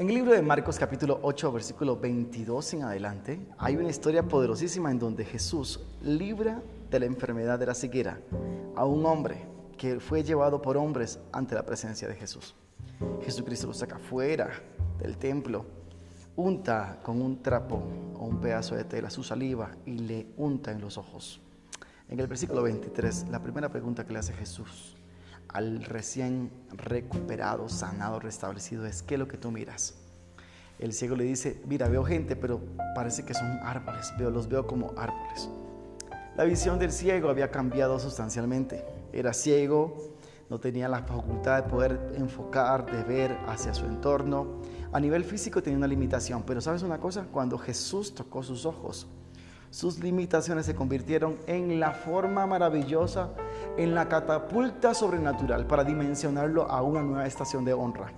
En el libro de Marcos capítulo 8, versículo 22 en adelante, hay una historia poderosísima en donde Jesús libra de la enfermedad de la ceguera a un hombre que fue llevado por hombres ante la presencia de Jesús. Jesucristo lo saca fuera del templo, unta con un trapo o un pedazo de tela su saliva y le unta en los ojos. En el versículo 23, la primera pregunta que le hace Jesús al recién recuperado, sanado, restablecido es, ¿qué es lo que tú miras? El ciego le dice, mira, veo gente, pero parece que son árboles, veo, los veo como árboles. La visión del ciego había cambiado sustancialmente. Era ciego, no tenía la facultad de poder enfocar, de ver hacia su entorno. A nivel físico tenía una limitación, pero ¿sabes una cosa? Cuando Jesús tocó sus ojos, sus limitaciones se convirtieron en la forma maravillosa, en la catapulta sobrenatural para dimensionarlo a una nueva estación de honra.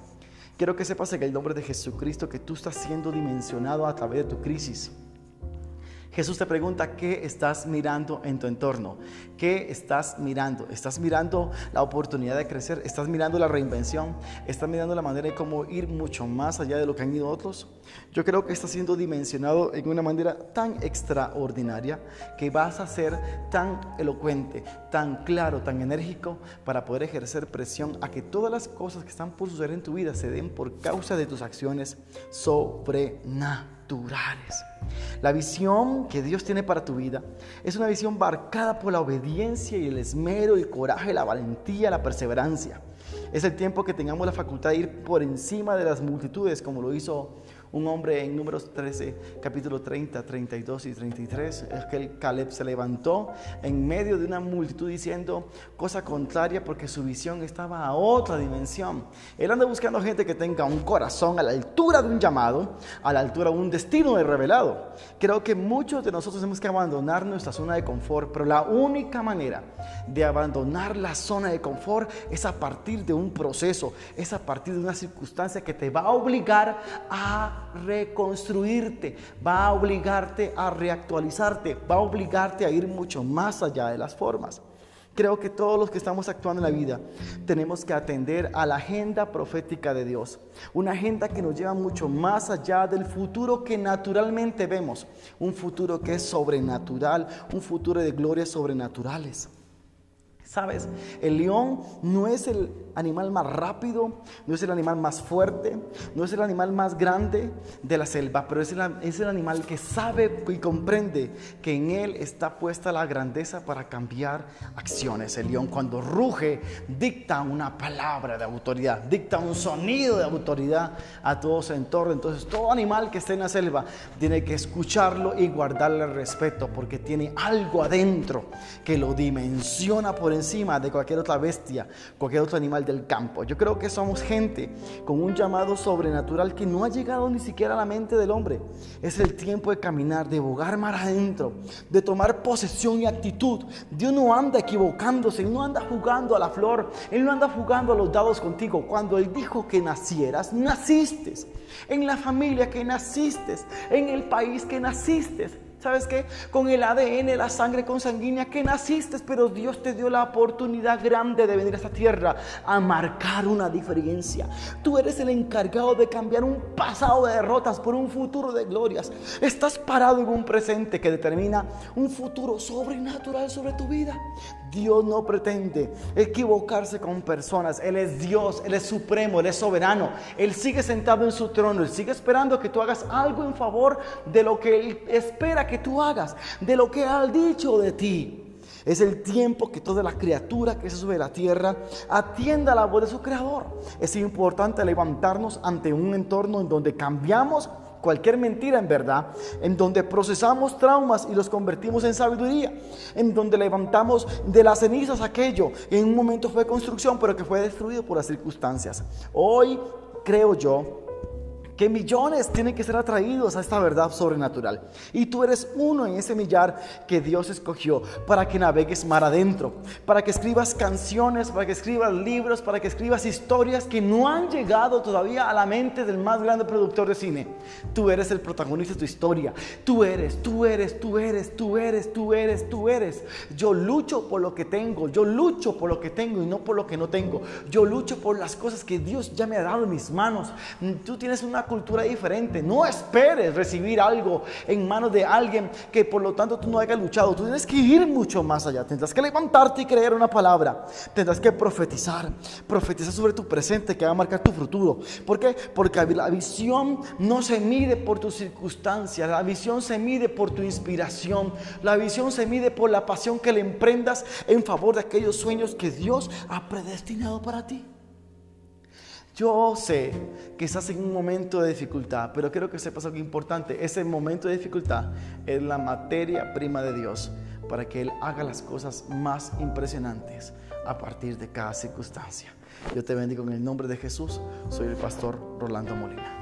Quiero que sepas en el nombre de Jesucristo que tú estás siendo dimensionado a través de tu crisis. Jesús te pregunta, ¿qué estás mirando en tu entorno? ¿Qué estás mirando? ¿Estás mirando la oportunidad de crecer? ¿Estás mirando la reinvención? ¿Estás mirando la manera de cómo ir mucho más allá de lo que han ido otros? Yo creo que estás siendo dimensionado en una manera tan extraordinaria que vas a ser tan elocuente, tan claro, tan enérgico para poder ejercer presión a que todas las cosas que están por suceder en tu vida se den por causa de tus acciones sobrenaturales. La visión que Dios tiene para tu vida es una visión marcada por la obediencia y el esmero, el coraje, la valentía, la perseverancia. Es el tiempo que tengamos la facultad de ir por encima de las multitudes, como lo hizo un hombre en números 13, capítulo 30, 32 y 33, es que el Caleb se levantó en medio de una multitud diciendo cosa contraria porque su visión estaba a otra dimensión. Él anda buscando gente que tenga un corazón a la altura de un llamado, a la altura de un destino de revelado. Creo que muchos de nosotros tenemos que abandonar nuestra zona de confort, pero la única manera de abandonar la zona de confort es a partir de un proceso, es a partir de una circunstancia que te va a obligar a reconstruirte, va a obligarte a reactualizarte, va a obligarte a ir mucho más allá de las formas. Creo que todos los que estamos actuando en la vida tenemos que atender a la agenda profética de Dios. Una agenda que nos lleva mucho más allá del futuro que naturalmente vemos. Un futuro que es sobrenatural, un futuro de glorias sobrenaturales. ¿Sabes? El león no es el animal más rápido, no es el animal más fuerte, no es el animal más grande de la selva, pero es el, es el animal que sabe y comprende que en él está puesta la grandeza para cambiar acciones. El león cuando ruge dicta una palabra de autoridad, dicta un sonido de autoridad a todo su entorno. Entonces todo animal que esté en la selva tiene que escucharlo y guardarle respeto porque tiene algo adentro que lo dimensiona por encima encima de cualquier otra bestia, cualquier otro animal del campo. Yo creo que somos gente con un llamado sobrenatural que no ha llegado ni siquiera a la mente del hombre. Es el tiempo de caminar, de bogar mar adentro, de tomar posesión y actitud. Dios no anda equivocándose, no anda jugando a la flor, Él no anda jugando a los dados contigo. Cuando Él dijo que nacieras, naciste. En la familia que naciste, en el país que naciste ¿Sabes qué? Con el ADN, la sangre consanguínea que naciste, pero Dios te dio la oportunidad grande de venir a esta tierra a marcar una diferencia. Tú eres el encargado de cambiar un pasado de derrotas por un futuro de glorias. Estás parado en un presente que determina un futuro sobrenatural sobre tu vida. Dios no pretende equivocarse con personas. Él es Dios, Él es supremo, Él es soberano. Él sigue sentado en su trono, Él sigue esperando que tú hagas algo en favor de lo que Él espera que tú hagas, de lo que ha dicho de ti. Es el tiempo que toda la criatura que se sube a la tierra atienda la voz de su creador. Es importante levantarnos ante un entorno en donde cambiamos cualquier mentira en verdad, en donde procesamos traumas y los convertimos en sabiduría, en donde levantamos de las cenizas aquello que en un momento fue construcción, pero que fue destruido por las circunstancias. Hoy creo yo que millones tienen que ser atraídos a esta verdad sobrenatural. Y tú eres uno en ese millar que Dios escogió para que navegues mar adentro, para que escribas canciones, para que escribas libros, para que escribas historias que no han llegado todavía a la mente del más grande productor de cine. Tú eres el protagonista de tu historia. Tú eres, tú eres, tú eres, tú eres, tú eres, tú eres. Yo lucho por lo que tengo, yo lucho por lo que tengo y no por lo que no tengo. Yo lucho por las cosas que Dios ya me ha dado en mis manos. Tú tienes una cultura diferente. No esperes recibir algo en manos de alguien que por lo tanto tú no hayas luchado. Tú tienes que ir mucho más allá. Tendrás que levantarte y creer una palabra. Tendrás que profetizar. Profetizar sobre tu presente que va a marcar tu futuro. ¿Por qué? Porque la visión no se mide por tus circunstancias. La visión se mide por tu inspiración. La visión se mide por la pasión que le emprendas en favor de aquellos sueños que Dios ha predestinado para ti. Yo sé que estás en un momento de dificultad, pero quiero que sepas algo importante. Ese momento de dificultad es la materia prima de Dios para que Él haga las cosas más impresionantes a partir de cada circunstancia. Yo te bendigo en el nombre de Jesús. Soy el pastor Rolando Molina.